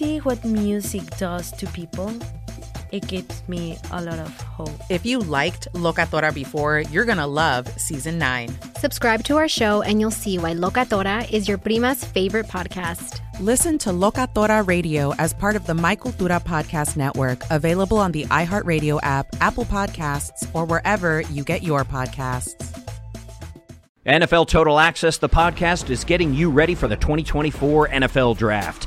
what music does to people, it gives me a lot of hope. If you liked Locatora before, you're going to love season 9. Subscribe to our show and you'll see why Locatora is your prima's favorite podcast. Listen to Locatora Radio as part of the My Cultura Podcast Network, available on the iHeartRadio app, Apple Podcasts, or wherever you get your podcasts. NFL Total Access, the podcast, is getting you ready for the 2024 NFL Draft.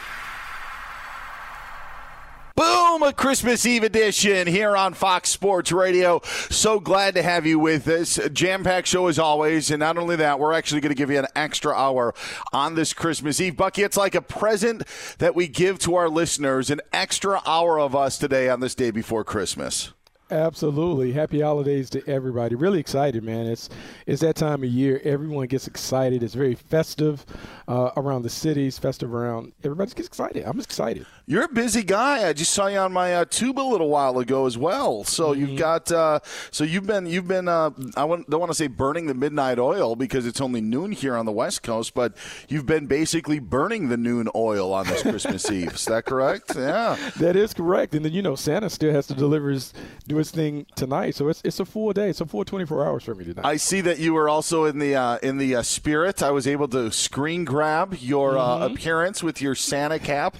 Boom, a Christmas Eve edition here on Fox Sports Radio. So glad to have you with us. Jam packed show as always. And not only that, we're actually going to give you an extra hour on this Christmas Eve. Bucky, it's like a present that we give to our listeners an extra hour of us today on this day before Christmas. Absolutely. Happy holidays to everybody. Really excited, man. It's it's that time of year. Everyone gets excited. It's very festive uh, around the cities, festive around. Everybody gets excited. I'm excited. You're a busy guy. I just saw you on my uh, tube a little while ago as well. So mm-hmm. you've got uh, so you've been you've been uh, I don't want to say burning the midnight oil because it's only noon here on the West Coast, but you've been basically burning the noon oil on this Christmas Eve. Is that correct? Yeah, that is correct. And then you know Santa still has to deliver his do his thing tonight, so it's it's a full day. It's a full 24 hours for me tonight. I see that you were also in the uh, in the uh, spirit. I was able to screen grab your uh, mm-hmm. appearance with your Santa cap.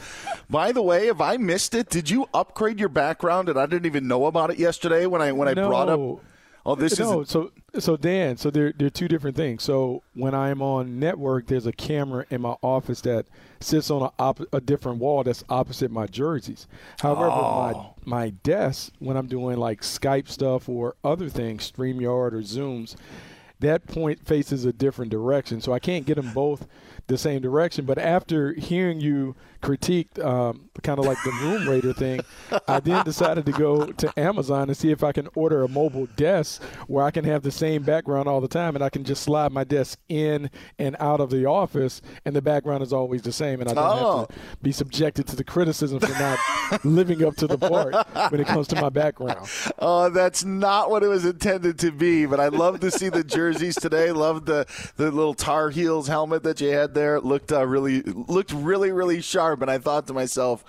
By the way, if I missed it, did you upgrade your background and I didn't even know about it yesterday when I when I no. brought up? Oh, this no, is so so Dan. So there there are two different things. So when I'm on network, there's a camera in my office that sits on a, op- a different wall that's opposite my jerseys. However, oh. my my desk when I'm doing like Skype stuff or other things, Streamyard or Zooms, that point faces a different direction. So I can't get them both the same direction. But after hearing you critique, um, kind of like the room raider thing, I then decided to go to Amazon and see if I can order a mobile desk where I can have the same background all the time, and I can just slide my desk in and out of the office, and the background is always the same, and I don't oh. have to oh. be subjected to the criticism for not living up to the part when it comes to my background. Oh, that's not what it was intended to be. But I love to see the jerseys today. Love the the little Tar Heels helmet that you had there. It looked uh, really looked really really sharp, and I thought to myself.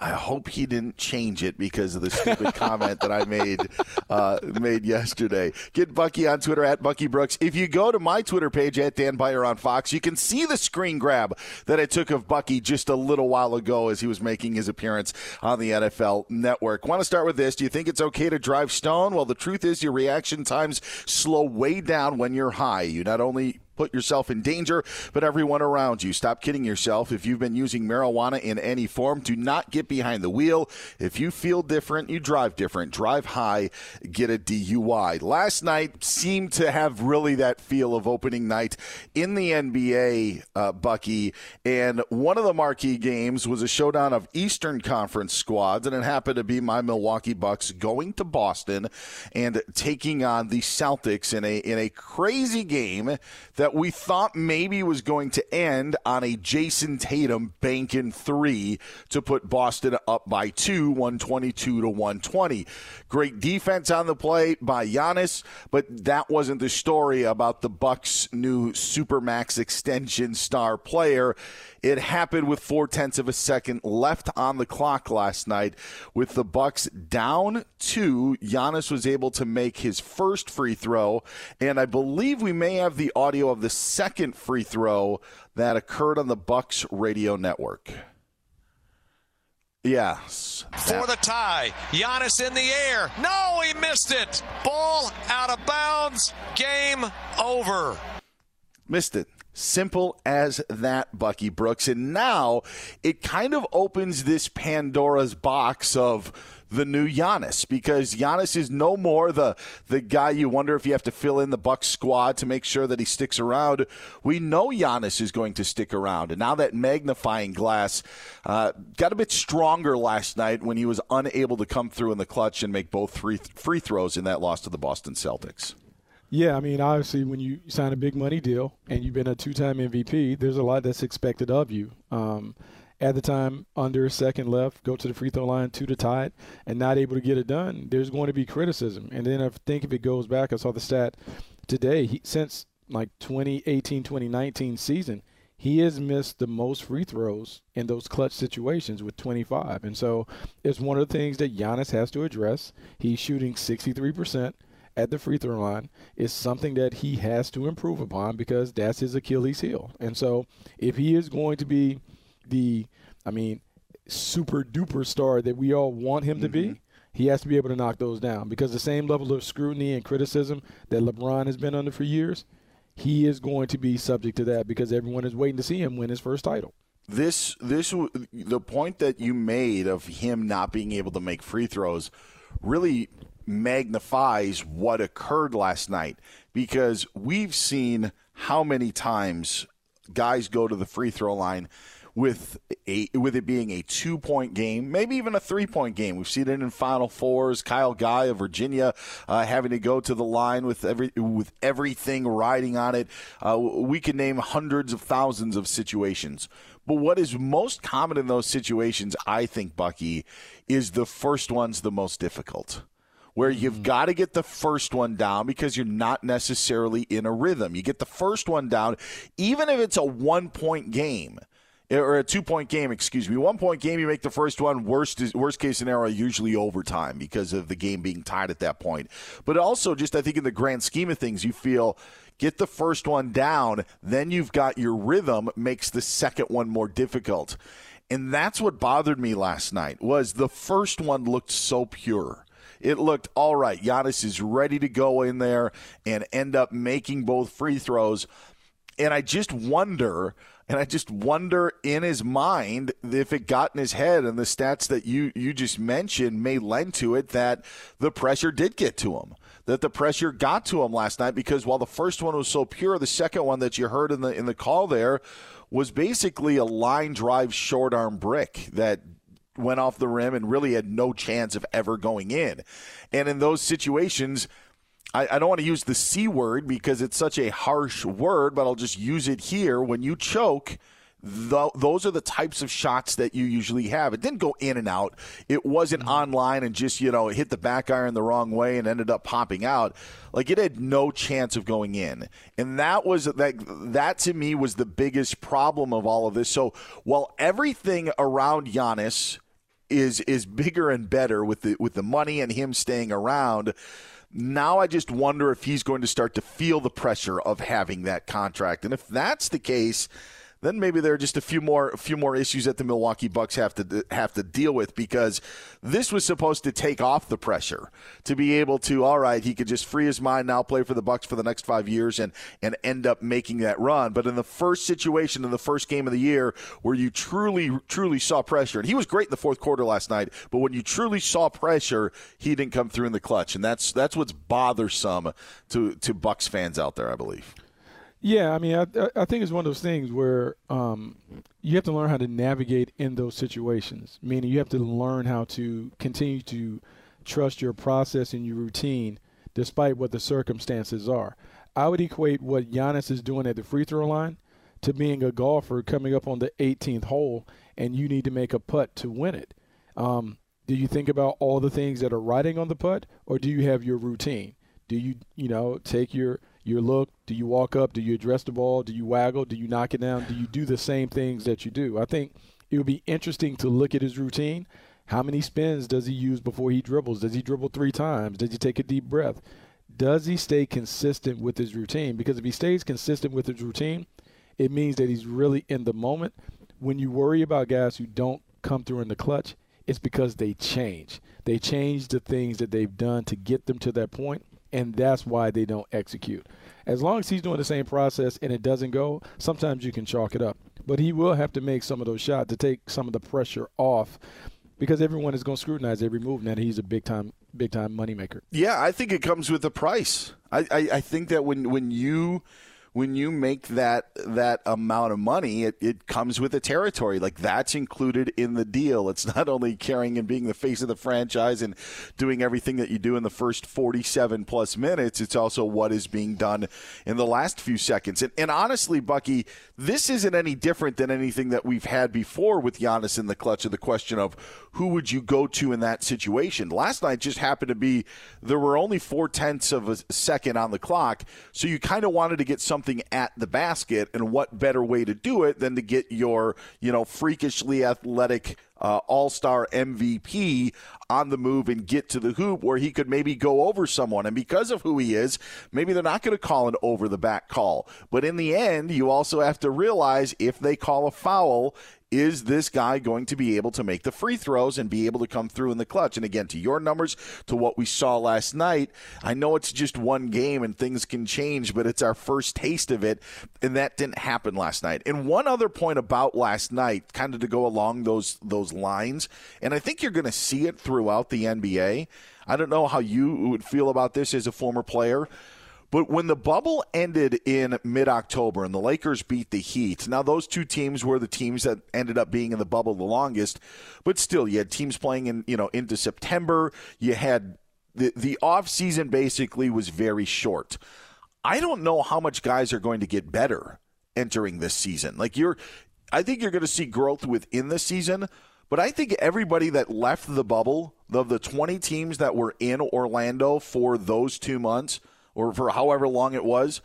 I hope he didn't change it because of the stupid comment that I made uh, made yesterday. Get Bucky on Twitter at Bucky Brooks. If you go to my Twitter page at Dan Beyer on Fox, you can see the screen grab that I took of Bucky just a little while ago as he was making his appearance on the NFL Network. Want to start with this? Do you think it's okay to drive stone? Well, the truth is your reaction times slow way down when you're high. You not only put yourself in danger, but everyone around you. Stop kidding yourself. If you've been using marijuana in any form, do not get behind the wheel. If you feel different, you drive different. Drive high, get a DUI. Last night seemed to have really that feel of opening night in the NBA, uh, Bucky. And one of the marquee games was a showdown of Eastern Conference squads, and it happened to be my Milwaukee Bucks going to Boston and taking on the Celtics in a in a crazy game that we thought maybe was going to end on a Jayson Tatum banking three to put Boston up by two, 122 to 120. Great defense on the play by Giannis, but that wasn't the story about the Bucks' new supermax extension star player. It happened with four tenths of a second left on the clock last night. With the Bucks down two, Giannis was able to make his first free throw, and I believe we may have the audio of the second free throw that occurred on the Bucks radio network. Yes. For the tie. Giannis in the air. No, he missed it. Ball out of bounds. Game over. Missed it. Simple as that, Bucky Brooks. And now it kind of opens this Pandora's box of the new Giannis because Giannis is no more the the guy you wonder if you have to fill in the Bucks squad to make sure that he sticks around. We know Giannis is going to stick around, and now that magnifying glass uh, got a bit stronger last night when he was unable to come through in the clutch and make both free free throws in that loss to the Boston Celtics. Yeah, I mean, obviously, when you sign a big money deal and you've been a two-time MVP, there's a lot that's expected of you. Um, at the time, under a second left, go to the free throw line, two to tie it, and not able to get it done, there's going to be criticism. And then I think if it goes back, I saw the stat today, he, since like 2018, 2019 season, he has missed the most free throws in those clutch situations with 25. And so it's one of the things that Giannis has to address. He's shooting 63% at the free throw line is something that he has to improve upon because that's his Achilles heel. And so if he is going to be the, I mean, super duper star that we all want him mm-hmm. to be, mm-hmm. he has to be able to knock those down because the same level of scrutiny and criticism that LeBron has been under for years, he is going to be subject to that because everyone is waiting to see him win his first title this this the point that you made of him not being able to make free throws really magnifies what occurred last night because we've seen how many times guys go to the free throw line with a with it being a two point game, maybe even a three point game. We've seen it in Final Fours. Kyle Guy of Virginia uh, having to go to the line with every with everything riding on it. Uh, we can name hundreds of thousands of situations. But what is most common in those situations, I think, Bucky, is the first one's the most difficult where you've mm. got to get the first one down because you're not necessarily in a rhythm. You get the first one down, even if it's a one point game or a two point game, excuse me. One point game, you make the first one. Worst worst case scenario, usually overtime because of the game being tied at that point. But also, just I think in the grand scheme of things, you feel get the first one down, then you've got your rhythm makes the second one more difficult. And that's what bothered me last night was the first one looked so pure it looked all right. Giannis is ready to go in there and end up making both free throws. And I just wonder, and I just wonder in his mind if it got in his head, and the stats that you you just mentioned may lend to it that the pressure did get to him that the pressure got to him last night because while the first one was so pure, the second one that you heard in the in the call there was basically a line drive short arm brick that went off the rim and really had no chance of ever going in. And in those situations, I, I, don't want to use the C word because it's such a harsh word, but I'll just use it here. When you choke, the, those are the types of shots that you usually have. It didn't go in and out. It wasn't mm-hmm. online and just, you know, hit the back iron the wrong way and ended up popping out. Like it had no chance of going in. And that was that that to me was the biggest problem of all of this. So while everything around Giannis is is bigger and better with the with the money and him staying around, now I just wonder if he's going to start to feel the pressure of having that contract. And if that's the case, then maybe there are just a few more a few more issues that the Milwaukee Bucks have to have to deal with because this was supposed to take off the pressure to be able to all right he could just free his mind now play for the Bucks for the next 5 years and and end up making that run. But in the first situation in the first game of the year where you truly truly saw pressure and he was great in the fourth quarter last night but when you truly saw pressure he didn't come through in the clutch. And that's that's what's bothersome to to Bucks fans out there I believe yeah, I mean, I, I think it's one of those things where um, you have to learn how to navigate in those situations. Meaning, you have to learn how to continue to trust your process and your routine, despite what the circumstances are. I would equate what Giannis is doing at the free throw line to being a golfer coming up on the 18th hole, and you need to make a putt to win it. Um, do you think about all the things that are riding on the putt, or do you have your routine? Do you, you know, take your your look? Do you walk up? Do you address the ball? Do you waggle? Do you knock it down? Do you do the same things that you do? I think it would be interesting to look at his routine. How many spins does he use before he dribbles? Does he dribble three times? Does he take a deep breath? Does he stay consistent with his routine? Because if he stays consistent with his routine, it means that he's really in the moment. When you worry about guys who don't come through in the clutch, it's because they change. They change the things that they've done to get them to that point, and that's why they don't execute. As long as he's doing the same process and it doesn't go, sometimes you can chalk it up. But he will have to make some of those shots to take some of the pressure off because everyone is going to scrutinize every move now he's a big time big time moneymaker. Yeah, I think it comes with the price. I, I, I think that when when you when you make that that amount of money, it, it comes with the territory. Like that's included in the deal. It's not only carrying and being the face of the franchise and doing everything that you do in the first 47 plus minutes. It's also what is being done in the last few seconds. And, and honestly, Bucky, this isn't any different than anything that we've had before with Giannis in the clutch of the question of who would you go to in that situation. Last night just happened to be there were only four tenths of a second on the clock, so you kind of wanted to get something something at the basket, and what better way to do it than to get your, you know, freakishly athletic uh, all star MVP on the move and get to the hoop where he could maybe go over someone. And because of who he is, maybe they're not going to call an over the back call. But in the end, you also have to realize if they call a foul, is this guy going to be able to make the free throws and be able to come through in the clutch? And again, to your numbers, to what we saw last night, I know it's just one game and things can change, but it's our first taste of it, and that didn't happen last night. And one other point about last night, kind of to go along those those lines, and I think you're going to see it throughout the NBA. I don't know how you would feel about this as a former player. But when the bubble ended in mid October and the Lakers beat the Heat, now those two teams were the teams that ended up being in the bubble the longest. But still, you had teams playing in you know into September. You had the the off season basically was very short. I don't know how much guys are going to get better entering this season. Like you're, I think you're going to see growth within the season. But I think everybody that left the bubble, of the 20 teams that were in Orlando for those two months, or for however long it was,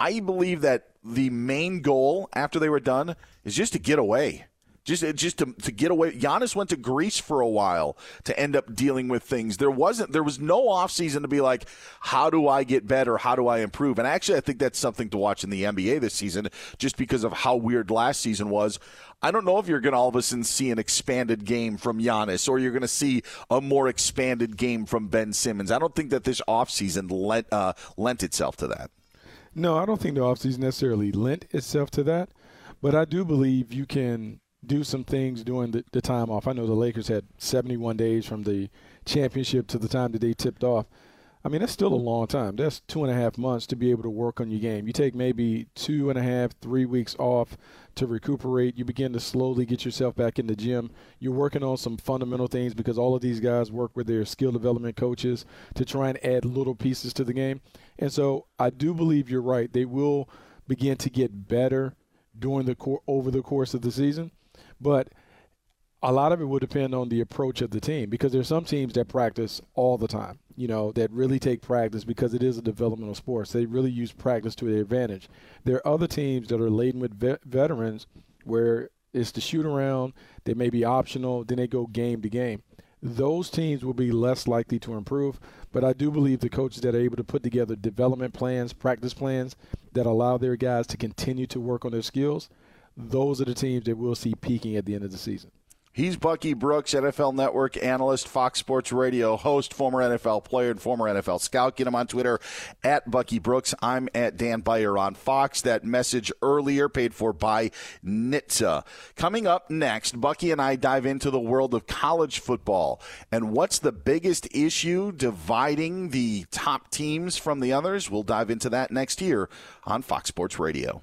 I believe that the main goal after they were done is just to get away. Just, just to, to get away. Giannis went to Greece for a while to end up dealing with things. There wasn't, there was no offseason to be like, how do I get better? How do I improve? And actually, I think that's something to watch in the NBA this season, just because of how weird last season was. I don't know if you're going to all of a sudden see an expanded game from Giannis or you're going to see a more expanded game from Ben Simmons. I don't think that this offseason lent, uh, lent itself to that. No, I don't think the offseason necessarily lent itself to that. But I do believe you can do some things during the, the time off. I know the Lakers had 71 days from the championship to the time that they tipped off. I mean, that's still a long time. That's two and a half months to be able to work on your game. You take maybe two and a half, three weeks off to recuperate. You begin to slowly get yourself back in the gym. You're working on some fundamental things because all of these guys work with their skill development coaches to try and add little pieces to the game. And so I do believe you're right. They will begin to get better during the cor- over the course of the season, but a lot of it will depend on the approach of the team because there's some teams that practice all the time, you know, that really take practice because it is a developmental sport. So they really use practice to their advantage. There are other teams that are laden with vet- veterans where it's the shoot around, they may be optional, then they go game to game. Those teams will be less likely to improve, but I do believe the coaches that are able to put together development plans, practice plans that allow their guys to continue to work on their skills, those are the teams that we'll see peaking at the end of the season. He's Bucky Brooks, NFL Network analyst, Fox Sports Radio host, former NFL player, and former NFL scout. Get him on Twitter at Bucky Brooks. I'm at Dan Beyer on Fox. That message earlier paid for by NHTSA. Coming up next, Bucky and I dive into the world of college football and what's the biggest issue dividing the top teams from the others. We'll dive into that next year on Fox Sports Radio.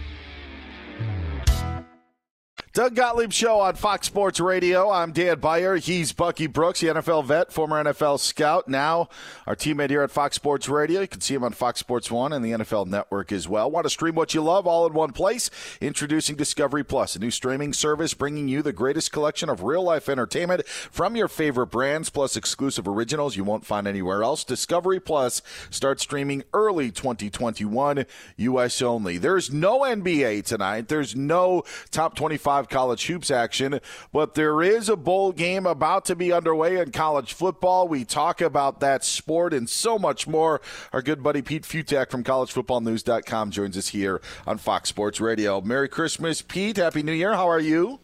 Doug Gottlieb Show on Fox Sports Radio. I'm Dan Beyer. He's Bucky Brooks, the NFL vet, former NFL scout, now our teammate here at Fox Sports Radio. You can see him on Fox Sports One and the NFL Network as well. Want to stream what you love all in one place? Introducing Discovery Plus, a new streaming service bringing you the greatest collection of real life entertainment from your favorite brands, plus exclusive originals you won't find anywhere else. Discovery Plus starts streaming early 2021, U.S. only. There's no NBA tonight. There's no top 25 college hoops action, but there is a bowl game about to be underway in college football. We talk about that sport and so much more. Our good buddy Pete Fiutak from collegefootballnews.com joins us here on Fox Sports Radio. Merry Christmas, Pete. Happy New Year. How are you?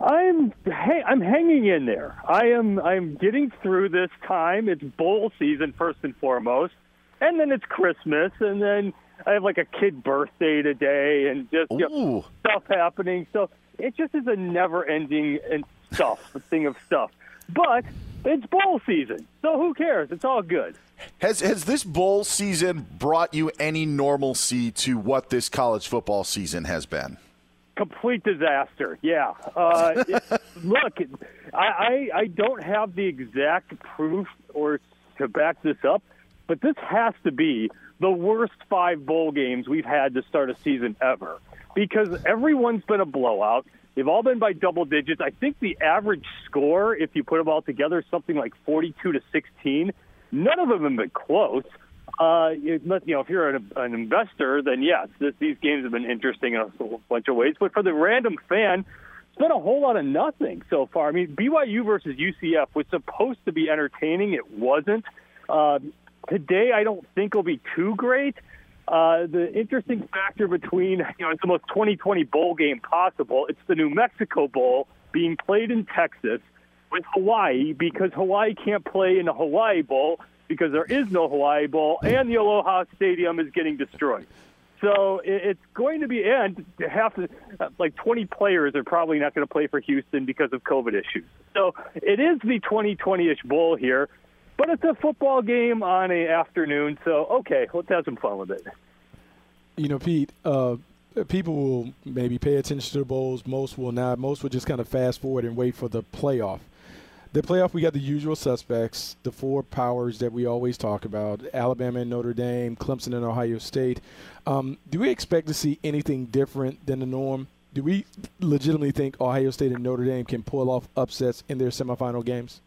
I'm hey, I'm hanging in there. I am I'm getting through this time. It's bowl season first and foremost, and then it's Christmas, and then I have like a kid birthday today, and just you know, stuff happening. So it just is a never-ending and stuff, a thing of stuff. But it's bowl season, so who cares? It's all good. Has has this bowl season brought you any normalcy to what this college football season has been? Complete disaster. Yeah. Uh, it, look, I, I I don't have the exact proof or to back this up, but this has to be the worst five bowl games we've had to start a season ever because everyone's been a blowout. They've all been by double digits. I think the average score, if you put them all together, is something like 42 to 16. None of them have been close. Uh, you know, if you're an, an investor, then yes, this, these games have been interesting in a bunch of ways. But for the random fan, it's been a whole lot of nothing so far. I mean, BYU versus UCF was supposed to be entertaining. It wasn't. Uh, today, I don't think will be too great. Uh, the interesting factor between, you know, it's the most 2020 bowl game possible. It's the New Mexico Bowl being played in Texas with Hawaii because Hawaii can't play in the Hawaii Bowl because there is no Hawaii Bowl and the Aloha Stadium is getting destroyed. So it's going to be, and half, like 20 players are probably not going to play for Houston because of COVID issues. So it is the 2020-ish bowl here. But it's a football game on a afternoon, so okay, let's have some fun with it. You know, Pete, uh, people will maybe pay attention to the bowls. Most will not. Most will just kind of fast forward and wait for the playoff. The playoff, we got the usual suspects, the four powers that we always talk about Alabama and Notre Dame, Clemson and Ohio State. Um, do we expect to see anything different than the norm? Do we legitimately think Ohio State and Notre Dame can pull off upsets in their semifinal games?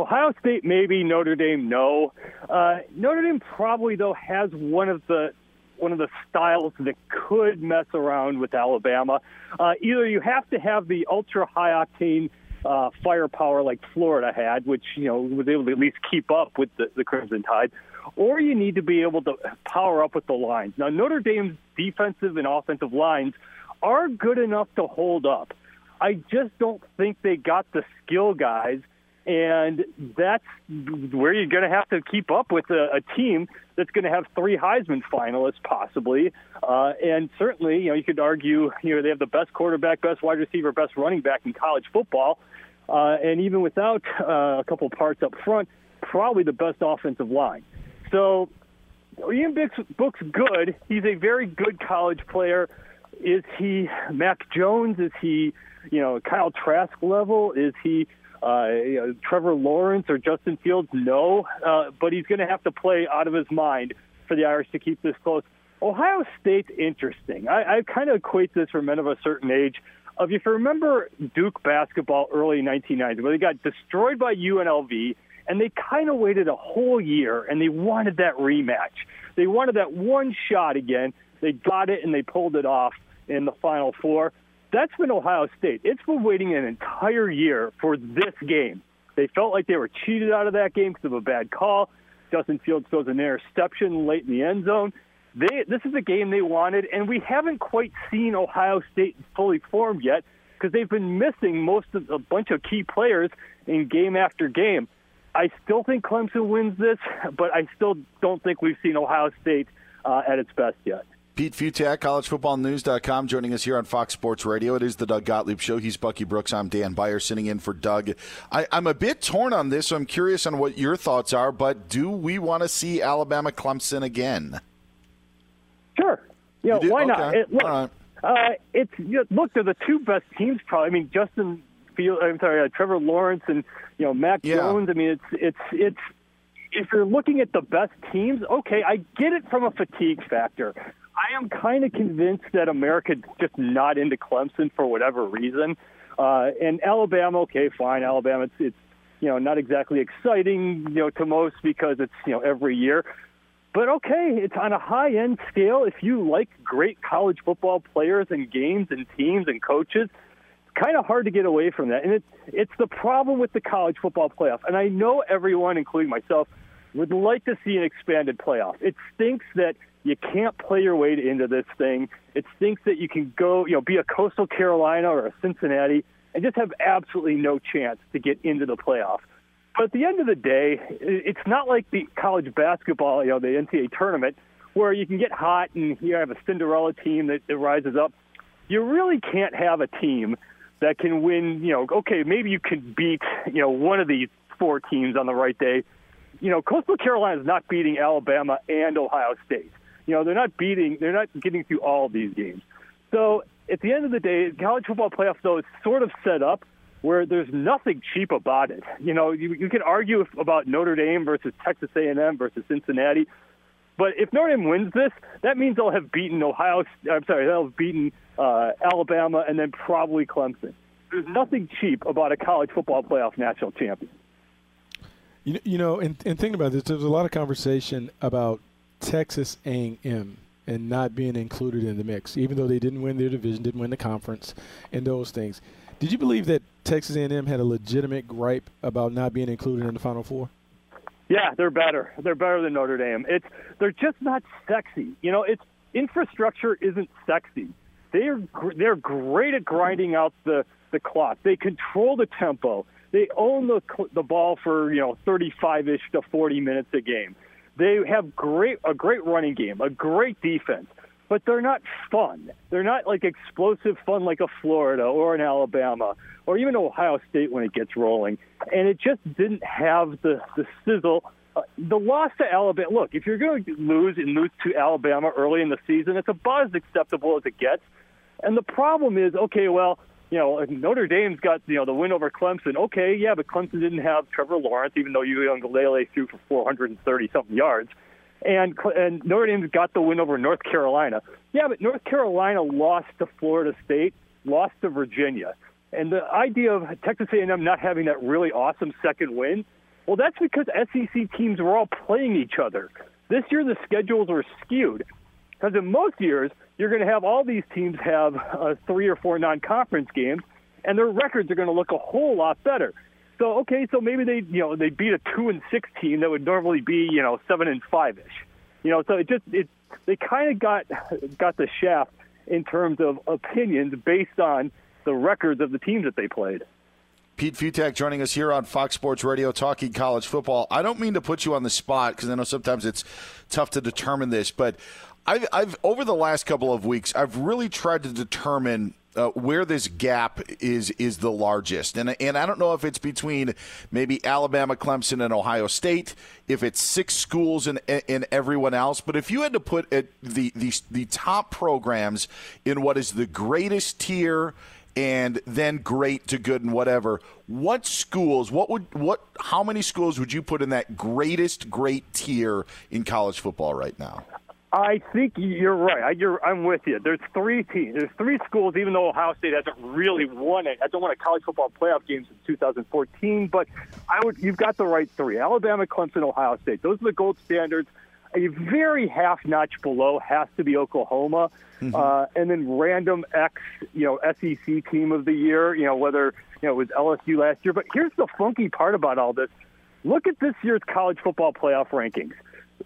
Ohio State, maybe Notre Dame, no. Uh, Notre Dame probably though has one of the one of the styles that could mess around with Alabama. Uh, either you have to have the ultra high octane uh, firepower like Florida had, which you know was able to at least keep up with the, the Crimson Tide, or you need to be able to power up with the lines. Now Notre Dame's defensive and offensive lines are good enough to hold up. I just don't think they got the skill guys and that's where you're going to have to keep up with a, a team that's going to have three Heisman finalists, possibly. Uh, and certainly, you know, you could argue, you know, they have the best quarterback, best wide receiver, best running back in college football. Uh, and even without uh, a couple parts up front, probably the best offensive line. So Ian Bix Book's good. He's a very good college player. Is he Mac Jones? Is he, you know, Kyle Trask level? Is he uh, Trevor Lawrence or Justin Fields, no, uh, but he's going to have to play out of his mind for the Irish to keep this close. Ohio State's interesting. I, I kind of equate this for men of a certain age. Of if you remember Duke basketball early 1990s, where they got destroyed by UNLV, and they kind of waited a whole year, and they wanted that rematch. They wanted that one shot again. They got it, and they pulled it off in the Final Four. That's been Ohio State. It's been waiting an entire year for this game. They felt like they were cheated out of that game because of a bad call. Justin Fields throws an interception late in the end zone. They, this is a game they wanted, and we haven't quite seen Ohio State fully formed yet because they've been missing most of a bunch of key players in game after game. I still think Clemson wins this, but I still don't think we've seen Ohio State uh, at its best yet. Pete Fiutak, collegefootballnews.com, joining us here on Fox Sports Radio. It is the Doug Gottlieb Show. He's Bucky Brooks. I'm Dan Beyer, sitting in for Doug. I, am a bit torn on this, so I'm curious on what your thoughts are, but do we want to see Alabama Clemson again? Sure. You know, You why not? It, look, right. uh, it's you know, look, they're the two best teams. Probably. I mean, Justin Field. I'm sorry, uh, Trevor Lawrence and you know Mac Yeah. Jones. I mean, it's it's it's. If you're looking at the best teams, okay, I get it from a fatigue factor. I am kind of convinced that America's just not into Clemson for whatever reason. Uh, and Alabama, okay, fine, Alabama. It's, it's you know not exactly exciting, you know, to most because it's you know every year. But okay, it's on a high end scale. If you like great college football players and games and teams and coaches, it's kind of hard to get away from that. And it's it's the problem with the college football playoff. And I know everyone, including myself, would like to see an expanded playoff. It stinks that you can't play your way into this thing. It stinks that you can go, you know, be a Coastal Carolina or a Cincinnati and just have absolutely no chance to get into the playoff. But at the end of the day, it's not like the college basketball, you know, the NCAA tournament, where you can get hot and you have a Cinderella team that, that rises up. You really can't have a team that can win, you know, okay, maybe you can beat, you know, one of these four teams on the right day. You know, Coastal Carolina is not beating Alabama and Ohio State. You know, they're not beating, they're not getting through all of these games. So at the end of the day, college football playoff though is sort of set up where there's nothing cheap about it. You know, you, you can argue about Notre Dame versus Texas A&M versus Cincinnati, but if Notre Dame wins this, that means they'll have beaten Ohio. I'm sorry, they'll have beaten uh, Alabama and then probably Clemson. There's nothing cheap about a college football playoff national champion. You, you know, and, and thinking about this, there's a lot of conversation about Texas A&M and not being included in the mix, even though they didn't win their division, didn't win the conference, and those things. Did you believe that Texas A&M had a legitimate gripe about not being included in the Final Four? Yeah, they're better. They're better than Notre Dame. It's they're just not sexy. You know, it's infrastructure isn't sexy. They're they're great at grinding out the the clock. They control the tempo. They own the the ball for you know 35ish to 40 minutes a game. They have great a great running game, a great defense, but they're not fun. They're not like explosive fun like a Florida or an Alabama or even Ohio State when it gets rolling. And it just didn't have the the sizzle. Uh, the loss to Alabama. Look, if you're going to lose and lose to Alabama early in the season, it's about as acceptable as it gets. And the problem is, okay, well, you know, Notre Dame's got you know the win over Clemson. Okay, yeah, but Clemson didn't have Trevor Lawrence, even though Uiagalelei threw for 430 something yards, and and Notre Dame's got the win over North Carolina. Yeah, but North Carolina lost to Florida State, lost to Virginia, and the idea of Texas A&M not having that really awesome second win, well, that's because SEC teams were all playing each other. This year the schedules were skewed. Because in most years, you're going to have all these teams have uh, three or four non-conference games, and their records are going to look a whole lot better. So okay, so maybe they you know they beat a two and six team that would normally be you know seven and five ish. You know, so it just it they kind of got got the shaft in terms of opinions based on the records of the teams that they played. Pete Fiutak joining us here on Fox Sports Radio talking college football. I don't mean to put you on the spot because I know sometimes it's tough to determine this, but I've, I've over the last couple of weeks, I've really tried to determine uh, where this gap is is the largest, and and I don't know if it's between maybe Alabama, Clemson, and Ohio State, if it's six schools and and everyone else, but if you had to put the the the top programs in what is the greatest tier and then great to good and whatever. What schools? What would what? How many schools would you put in that greatest great tier in college football right now? I think you're right. I, you're, I'm with you. There's three teams. There's three schools. Even though Ohio State hasn't really won it, hasn't won a college football playoff game since 2014. But I would. You've got the right three: Alabama, Clemson, Ohio State. Those are the gold standards. A very half notch below has to be Oklahoma, Mm-hmm. uh, and then random X, you know, SEC team of the year. You know, whether you know it was LSU last year. But here's the funky part about all this. Look at this year's college football playoff rankings.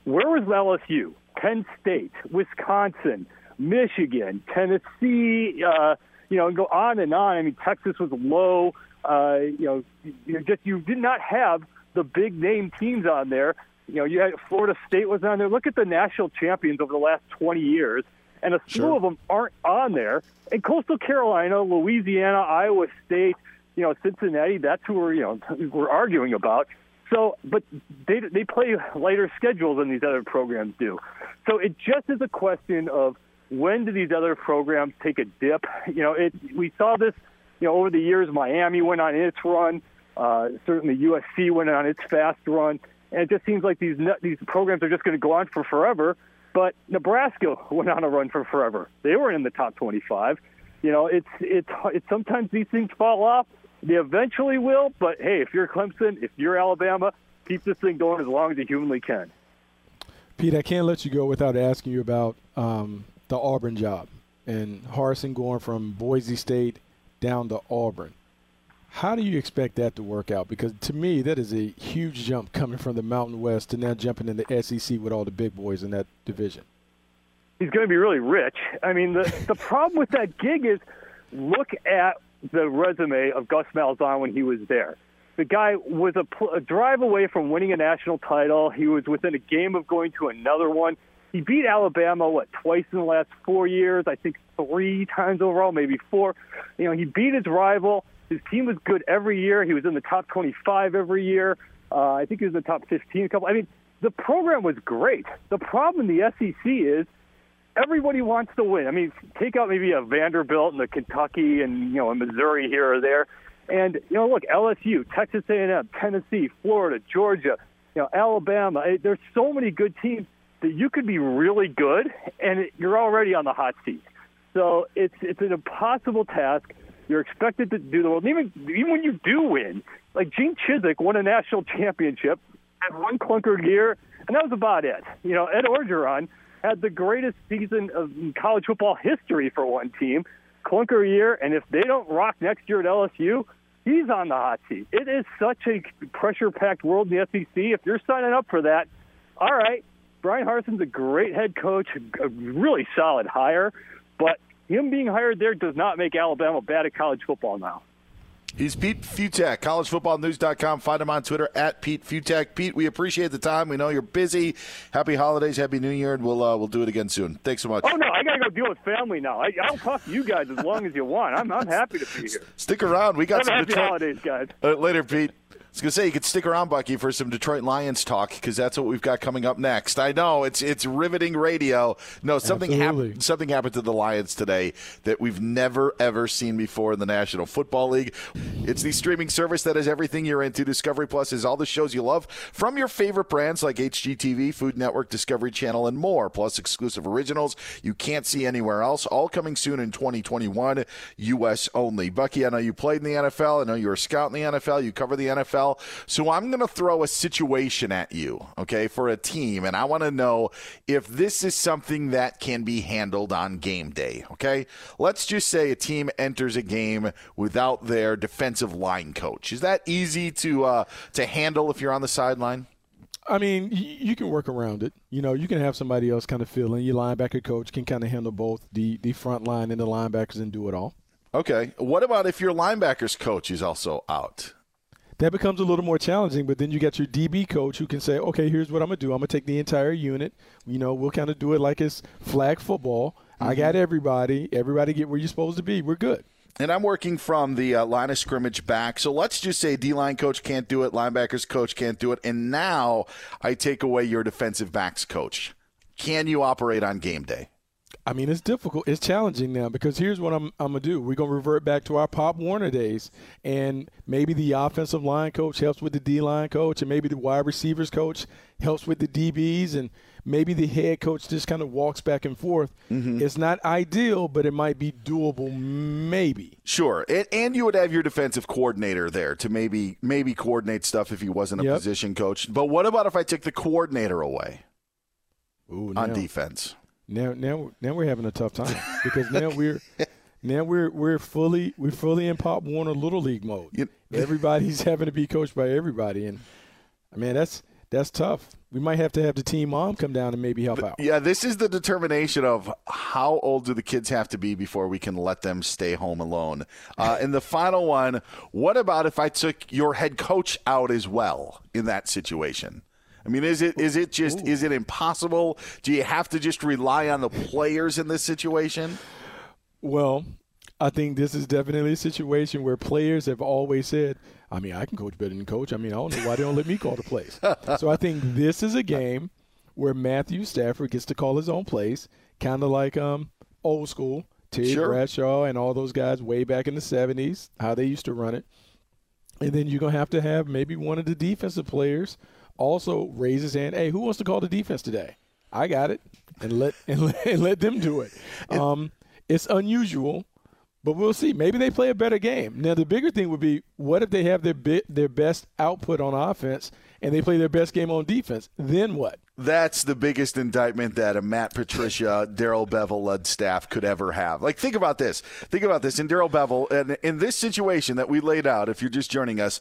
Where was LSU? Penn State, Wisconsin, Michigan, Tennessee, uh, you know, and go on and on. I mean, Texas was low. Uh, you know, you just you did not have the big name teams on there. You know, you had Florida State was on there. Look at the national champions over the last 20 years, and a slew Sure. of them aren't on there. And Coastal Carolina, Louisiana, Iowa State, you know, Cincinnati, that's who we're you know we're arguing about. So, but they they play lighter schedules than these other programs do. So it just is a question of when do these other programs take a dip? You know, it we saw this, you know, over the years. Miami went on its run. Uh, certainly, USC went on its fast run, and it just seems like these these programs are just going to go on for forever. But Nebraska went on a run for forever. They were in the top 25. You know, it's it's it's sometimes these things fall off. They eventually will, but hey, if you're Clemson, if you're Alabama, keep this thing going as long as you humanly can. Pete, I can't let you go without asking you about um, the Auburn job and Harsin going from Boise State down to Auburn. How do you expect that to work out? Because to me, that is a huge jump coming from the Mountain West to now jumping in the SEC with all the big boys in that division. he's going to be really rich. I mean, the the problem with that gig is look at the resume of Gus Malzahn when he was there. The guy was a, pl- a drive away from winning a national title. He was within a game of going to another one. He beat Alabama what twice in the last four years. I think three times overall, maybe four. You know, he beat his rival. His team was good every year. He was in the top 25 every year. Uh, I think he was in the top 15 a couple. I mean, the program was great. The problem in the SEC is everybody wants to win. I mean, take out maybe a Vanderbilt and a Kentucky and you know a Missouri here or there, and you know look LSU, Texas A&M, Tennessee, Florida, Georgia, you know Alabama. There's so many good teams that you could be really good, and you're already on the hot seat. So it's it's an impossible task. You're expected to do the world. Even even when you do win, like Gene Chizik won a national championship, had one clunker year, and that was about it. You know, Ed Orgeron had the greatest season of college football history for one team, clunker year, and if they don't rock next year at LSU, he's on the hot seat. It is such a pressure-packed world in the SEC. If you're signing up for that, all right. Bryan Harsin's a great head coach, a really solid hire, but him being hired there does not make Alabama bad at college football now. He's Pete Fiutak, collegefootballnews.com. Find him on Twitter at Pete Fiutak. Pete, we appreciate the time. We know you're busy. Happy holidays, happy New Year, and we'll uh, we'll do it again soon. Thanks so much. Oh no, I gotta go deal with family now. I, I'll talk to you guys as long as you want. I'm I'm happy to be here. Stick around. We got Have some happy Detroit- holidays, guys. Uh, later, Pete. I was gonna say you could stick around, Bucky, for some Detroit Lions talk because that's what we've got coming up next. I know it's it's riveting radio. No, something happened. Something happened to the Lions today that we've never ever seen before in the National Football League. It's the streaming service that has everything you're into. Discovery Plus is all the shows you love from your favorite brands like HGTV, Food Network, Discovery Channel, and more. Plus exclusive originals you can't see anywhere else. All coming soon in 2021, U.S. only. Bucky, I know you played in the NFL. I know you're a scout in the NFL. You cover the NFL. So I'm going to throw a situation at you, okay, for a team, and I want to know if this is something that can be handled on game day, okay? Let's just say a team enters a game without their defensive line coach. Is that easy to uh, to handle if you're on the sideline? I mean, you can work around it. You know, you can have somebody else kind of fill in. Your linebacker coach can kind of handle both the the front line and the linebackers and do it all. Okay. What about if your linebackers coach is also out? That becomes a little more challenging, but then you got your DB coach who can say, okay, here's what I'm going to do. I'm going to take the entire unit. You know, we'll kind of do it like it's flag football. I got everybody. Everybody get where you're supposed to be. We're good. And I'm working from the uh, line of scrimmage back. So let's just say D line coach can't do it, linebackers coach can't do it. And now I take away your defensive backs coach. Can you operate on game day? I mean, it's difficult. It's challenging now because here's what I'm, I'm going to do. We're going to revert back to our Pop Warner days. And maybe the offensive line coach helps with the D line coach, and maybe the wide receivers coach helps with the DBs, and maybe the head coach just kind of walks back and forth. Mm-hmm. It's not ideal, but it might be doable, maybe. Sure, and, and you would have your defensive coordinator there to maybe maybe coordinate stuff if he wasn't a Yep. position coach. But what about if I took the coordinator away Ooh, on now- defense? Now, now, now we're having a tough time because now we're now we're we're fully we're fully in Pop Warner Little League mode. Everybody's having to be coached by everybody, and I mean that's that's tough. We might have to have the team mom come down and maybe help out. Yeah, this is the determination of how old do the kids have to be before we can let them stay home alone. Uh, and the final one, what about if I took your head coach out as well in that situation? I mean, is it is it just Ooh. is it impossible? Do you have to just rely on the players in this situation? Well, I think this is definitely a situation where players have always said, I mean, I can coach better than coach. I mean, I don't know why they don't let me call the plays. so I think this is a game where Matthew Stafford gets to call his own plays, kind of like um, old school. Terry sure. Bradshaw and all those guys way back in the 70s, how they used to run it. And then you're going to have to have maybe one of the defensive players also raise his hand. Hey, who wants to call the defense today? I got it. And let and let, and let them do it. Um, it's unusual, but we'll see. Maybe they play a better game. Now, the bigger thing would be what if they have their bit, their best output on offense and they play their best game on defense? Then what? That's the biggest indictment that a Matt Patricia, Darrell Bevell led staff could ever have. Like, think about this. Think about this. In Darrell Bevell, and in this situation that we laid out, if you're just joining us,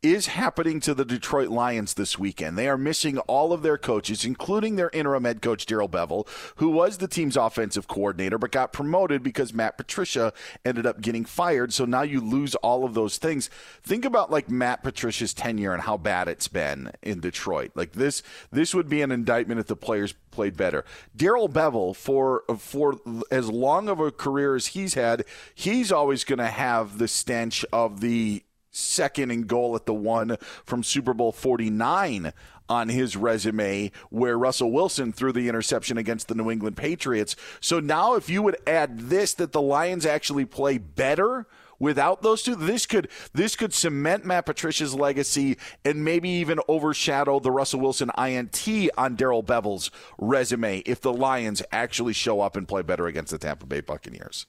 is happening to the Detroit Lions this weekend. They are missing all of their coaches, including their interim head coach, Darrell Bevell, who was the team's offensive coordinator, but got promoted because Matt Patricia ended up getting fired. So now you lose all of those things. Think about like Matt Patricia's tenure and how bad it's been in Detroit. Like this, this would be an indictment if the players played better. Darrell Bevell, for for as long of a career as he's had, he's always going to have the stench of the second and goal at the one from Super Bowl 49 on his resume where Russell Wilson threw the interception against the New England Patriots. So now if you would add this that the Lions actually play better without those two this could this could cement Matt Patricia's legacy and maybe even overshadow the Russell Wilson INT on Darrell Bevell's resume if the Lions actually show up and play better against the Tampa Bay Buccaneers.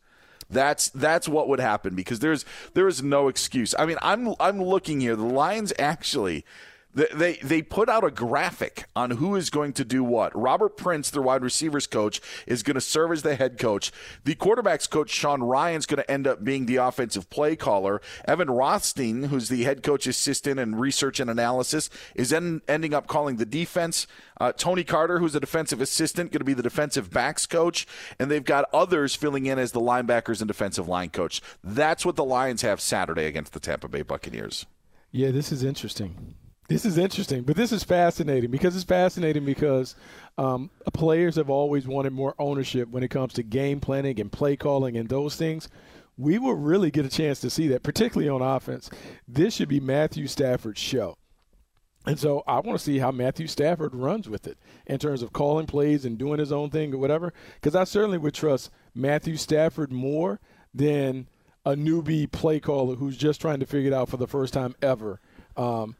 That's that's what would happen because there's there is no excuse. I mean, I'm I'm looking here. The Lions actually they they put out a graphic on who is going to do what. Robert Prince, their wide receivers coach, is going to serve as the head coach. The quarterbacks coach Sean Ryan, is going to end up being the offensive play caller. Evan Rothstein, who's the head coach assistant in research and analysis, is en- ending up calling the defense. Uh, Tony Carter, who's a defensive assistant, going to be the defensive backs coach, and they've got others filling in as the linebackers and defensive line coach. That's what the Lions have Saturday against the Tampa Bay Buccaneers. Yeah, this is interesting. This is interesting, but this is fascinating because it's fascinating because um, players have always wanted more ownership when it comes to game planning and play calling and those things. We will really get a chance to see that, particularly on offense. This should be Matthew Stafford's show. And so I want to see how Matthew Stafford runs with it in terms of calling plays and doing his own thing or whatever. Because I certainly would trust Matthew Stafford more than a newbie play caller who's just trying to figure it out for the first time ever. Um,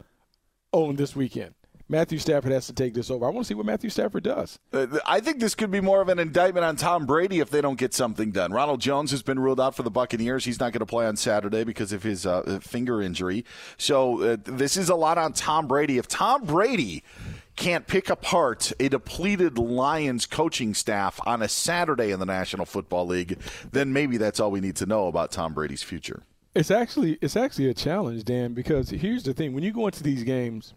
own this weekend. Matthew Stafford has to take this over. I want to see what Matthew Stafford does. Uh, I think this could be more of an indictment on Tom Brady if they don't get something done. Ronald Jones has been ruled out for the Buccaneers. He's not going to play on Saturday because of his uh, finger injury. So uh, this is a lot on Tom Brady. If Tom Brady can't pick apart a depleted Lions coaching staff on a Saturday in the National Football League, then maybe that's all we need to know about Tom Brady's future. It's actually it's actually a challenge, Dan, because here's the thing: when you go into these games,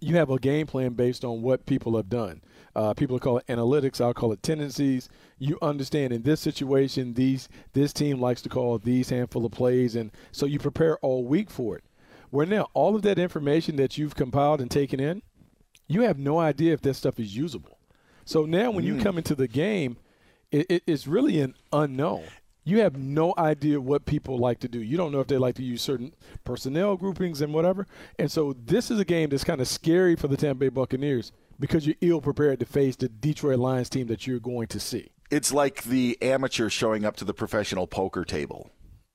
you have a game plan based on what people have done. Uh, people call it analytics. I'll call it tendencies. You understand in this situation, these this team likes to call these handful of plays, and so you prepare all week for it. Where now all of that information that you've compiled and taken in, you have no idea if that stuff is usable. So now when mm. you come into the game, it, it, it's really an unknown you have no idea what people like to do. You don't know if they like to use certain personnel groupings and whatever. And so this is a game that's kind of scary for the Tampa Bay Buccaneers because you're ill prepared to face the Detroit Lions team that you're going to see. It's like the amateur showing up to the professional poker table.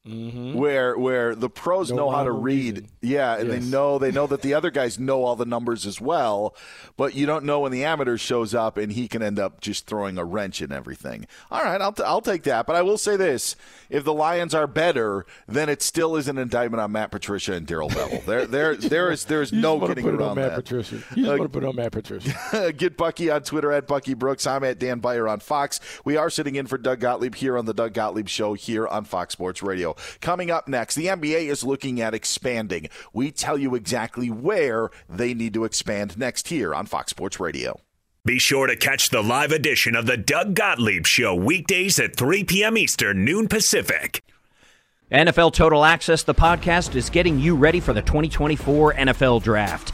Mm-hmm. Where where the pros no know how to read, reason. yeah, and yes. they know they know that the other guys know all the numbers as well, but you don't know when the amateur shows up and he can end up just throwing a wrench in everything. All right, I'll t- I'll take that, but I will say this: if the Lions are better, then it still is an indictment on Matt Patricia and Darrell Bevell. there there there is there is no getting around Matt that. Patricia. You just uh, want to put on Matt Patricia. get Bucky on Twitter at Bucky Brooks. I'm at Dan Beyer on Fox. We are sitting in for Doug Gottlieb here on the Doug Gottlieb Show here on Fox Sports Radio. Coming up next next. The NBA is looking at expanding. We tell you exactly where they need to expand next here on Fox Sports Radio. Be sure to catch the live edition of the Doug Gottlieb Show weekdays at 3 p.m. Eastern, noon Pacific. NFL Total Access, the podcast, is getting you ready for the 2024 NFL Draft.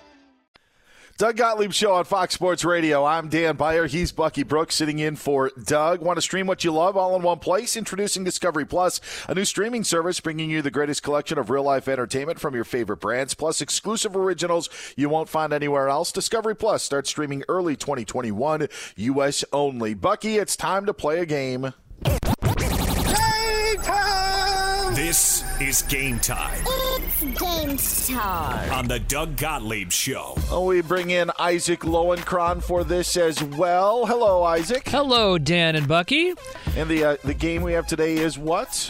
Doug Gottlieb Show on Fox Sports Radio. I'm Dan Beyer. He's Bucky Brooks sitting in for Doug. Want to stream what you love all in one place? Introducing Discovery Plus, a new streaming service bringing you the greatest collection of real life entertainment from your favorite brands, plus exclusive originals you won't find anywhere else. Discovery Plus starts streaming early 2021, U.S. only. Bucky, it's time to play a game. Is game time. It's game time. On the Doug Gottlieb Show. Oh, we bring in Isaac Lowenkron for this as well. Hello, Isaac. Hello, Dan and Bucky. And the uh, the game we have today is what?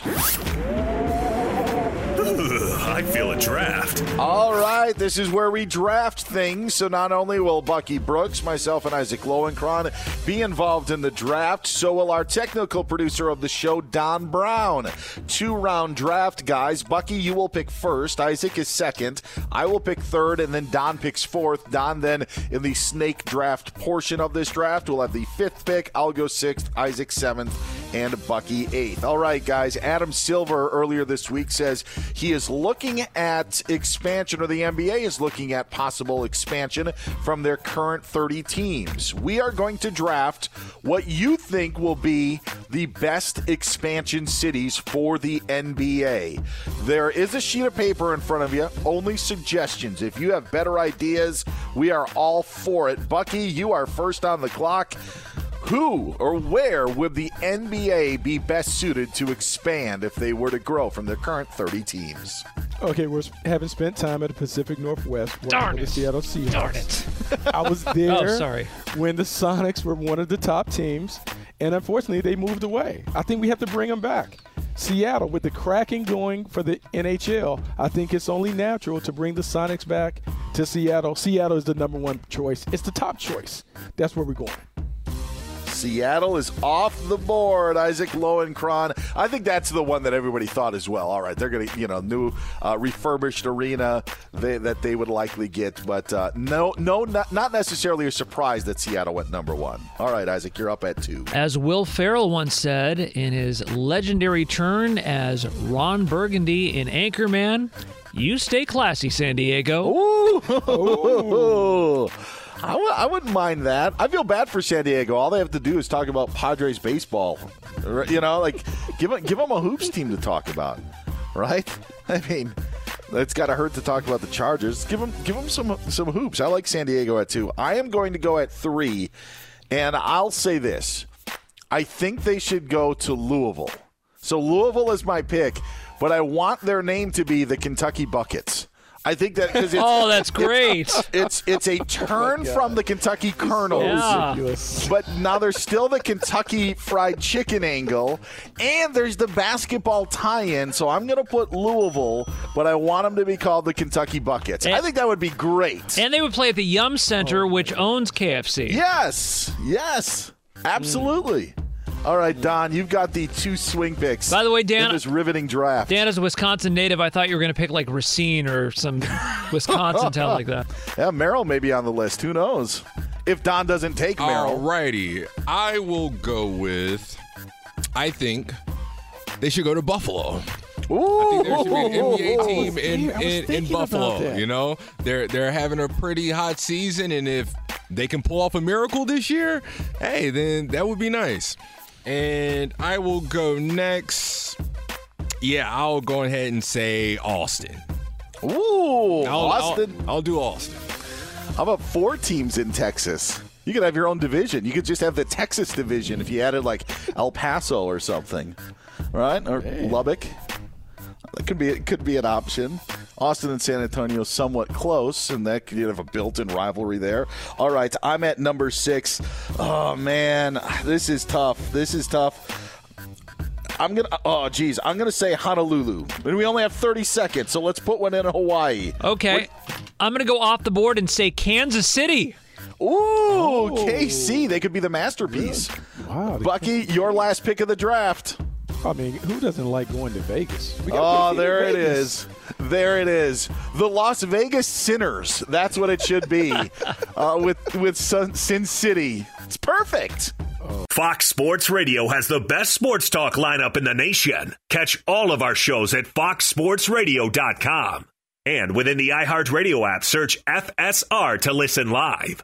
I feel a draft. All right, this is where we draft things. So not only will Bucky Brooks, myself, and Isaac Lowenkron be involved in the draft, so will our technical producer of the show, Don Brown. Two round draft, guys. Bucky, you will pick first. Isaac is second. I will pick third, and then Don picks fourth. Don then in the snake draft portion of this draft will have the fifth pick. I'll go sixth. Isaac seventh, and Bucky eighth. All right, guys. Adam Silver earlier this week says he is looking at expansion, or the NBA is looking at possible expansion from their current 30 teams. We are going to draft what you think will be the best expansion cities for the NBA. There is a sheet of paper in front of you, only suggestions. If you have better ideas, we are all for it. Bucky, you are first on the clock. Who or where would the NBA be best suited to expand if they were to grow from their current 30 teams? Okay, we're having spent time at the Pacific Northwest Darn it. the Seattle Seahawks. Darn it. I was there Oh, sorry. when the Sonics were one of the top teams, and unfortunately, they moved away. I think we have to bring them back. Seattle, with the Kraken going for the NHL, I think it's only natural to bring the Sonics back to Seattle. Seattle is the number one choice. It's the top choice. That's where we're going. Seattle is off the board. Isaac Lowenkron. I think that's the one that everybody thought as well. All right, they're going to, you know, new uh, refurbished arena they, that they would likely get, but uh, no, no, not, not necessarily a surprise that Seattle went number one. All right, Isaac, you're up at two. As Will Ferrell once said in his legendary turn as Ron Burgundy in Anchorman, you stay classy, San Diego. Ooh. I w- I wouldn't mind that. I feel bad for San Diego. All they have to do is talk about Padres baseball. You know, like give them, give them a hoops team to talk about, right? I mean, it's got to hurt to talk about the Chargers. Give them give them some some hoops. I like San Diego at two. I am going to go at three, and I'll say this: I think they should go to Louisville. So Louisville is my pick, but I want their name to be the Kentucky Buckets. I think that because Oh, that's great. It's it's a turn from the Kentucky Colonels, Yeah. but now there's still the Kentucky Fried Chicken angle, and there's the basketball tie-in. So I'm going to put Louisville, but I want them to be called the Kentucky Buckets. I think that would be great. And they would play at the Yum Center, which owns KFC. Yes, yes, absolutely. All right, Don, you've got the two swing picks. By the way, Dan- in this riveting draft. Dan is a Wisconsin native. I thought you were going to pick like Racine or some Wisconsin town like that. Yeah, Merrill may be on the list. Who knows? If Don doesn't take Merrill. All righty. I will go with. I think they should go to Buffalo. Ooh, I think there should be an NBA team See, in, in, in Buffalo. You know, they're they're having a pretty hot season, and if they can pull off a miracle this year, hey, then that would be nice. And I will go next. Yeah, I'll go ahead and say Austin. Ooh, I'll, Austin. I'll, I'll do Austin. How about four teams in Texas? You could have your own division. You could just have the Texas division if you added like El Paso or something, right? Or Lubbock. That could be it. Could be an option. Austin and San Antonio somewhat close, and that could you have a built-in rivalry there. All right, I'm at number six. Oh man, this is tough. This is tough. I'm gonna. Oh, geez, I'm gonna say Honolulu, and we only have 30 seconds, so let's put one in Hawaii. Okay. I'm going to go off the board and say Kansas City. Ooh, oh. KC. They could be the masterpiece. Wow. Bucky, your last pick of the draft. I mean, who doesn't like going to Vegas? We Oh, there it Vegas. is. There it is. The Las Vegas Sinners. That's what it should be. uh, with with Sun, Sin City. It's perfect. Fox Sports Radio has the best sports talk lineup in the nation. Catch all of our shows at foxsportsradio.com. And within the iHeartRadio app, search FSR to listen live.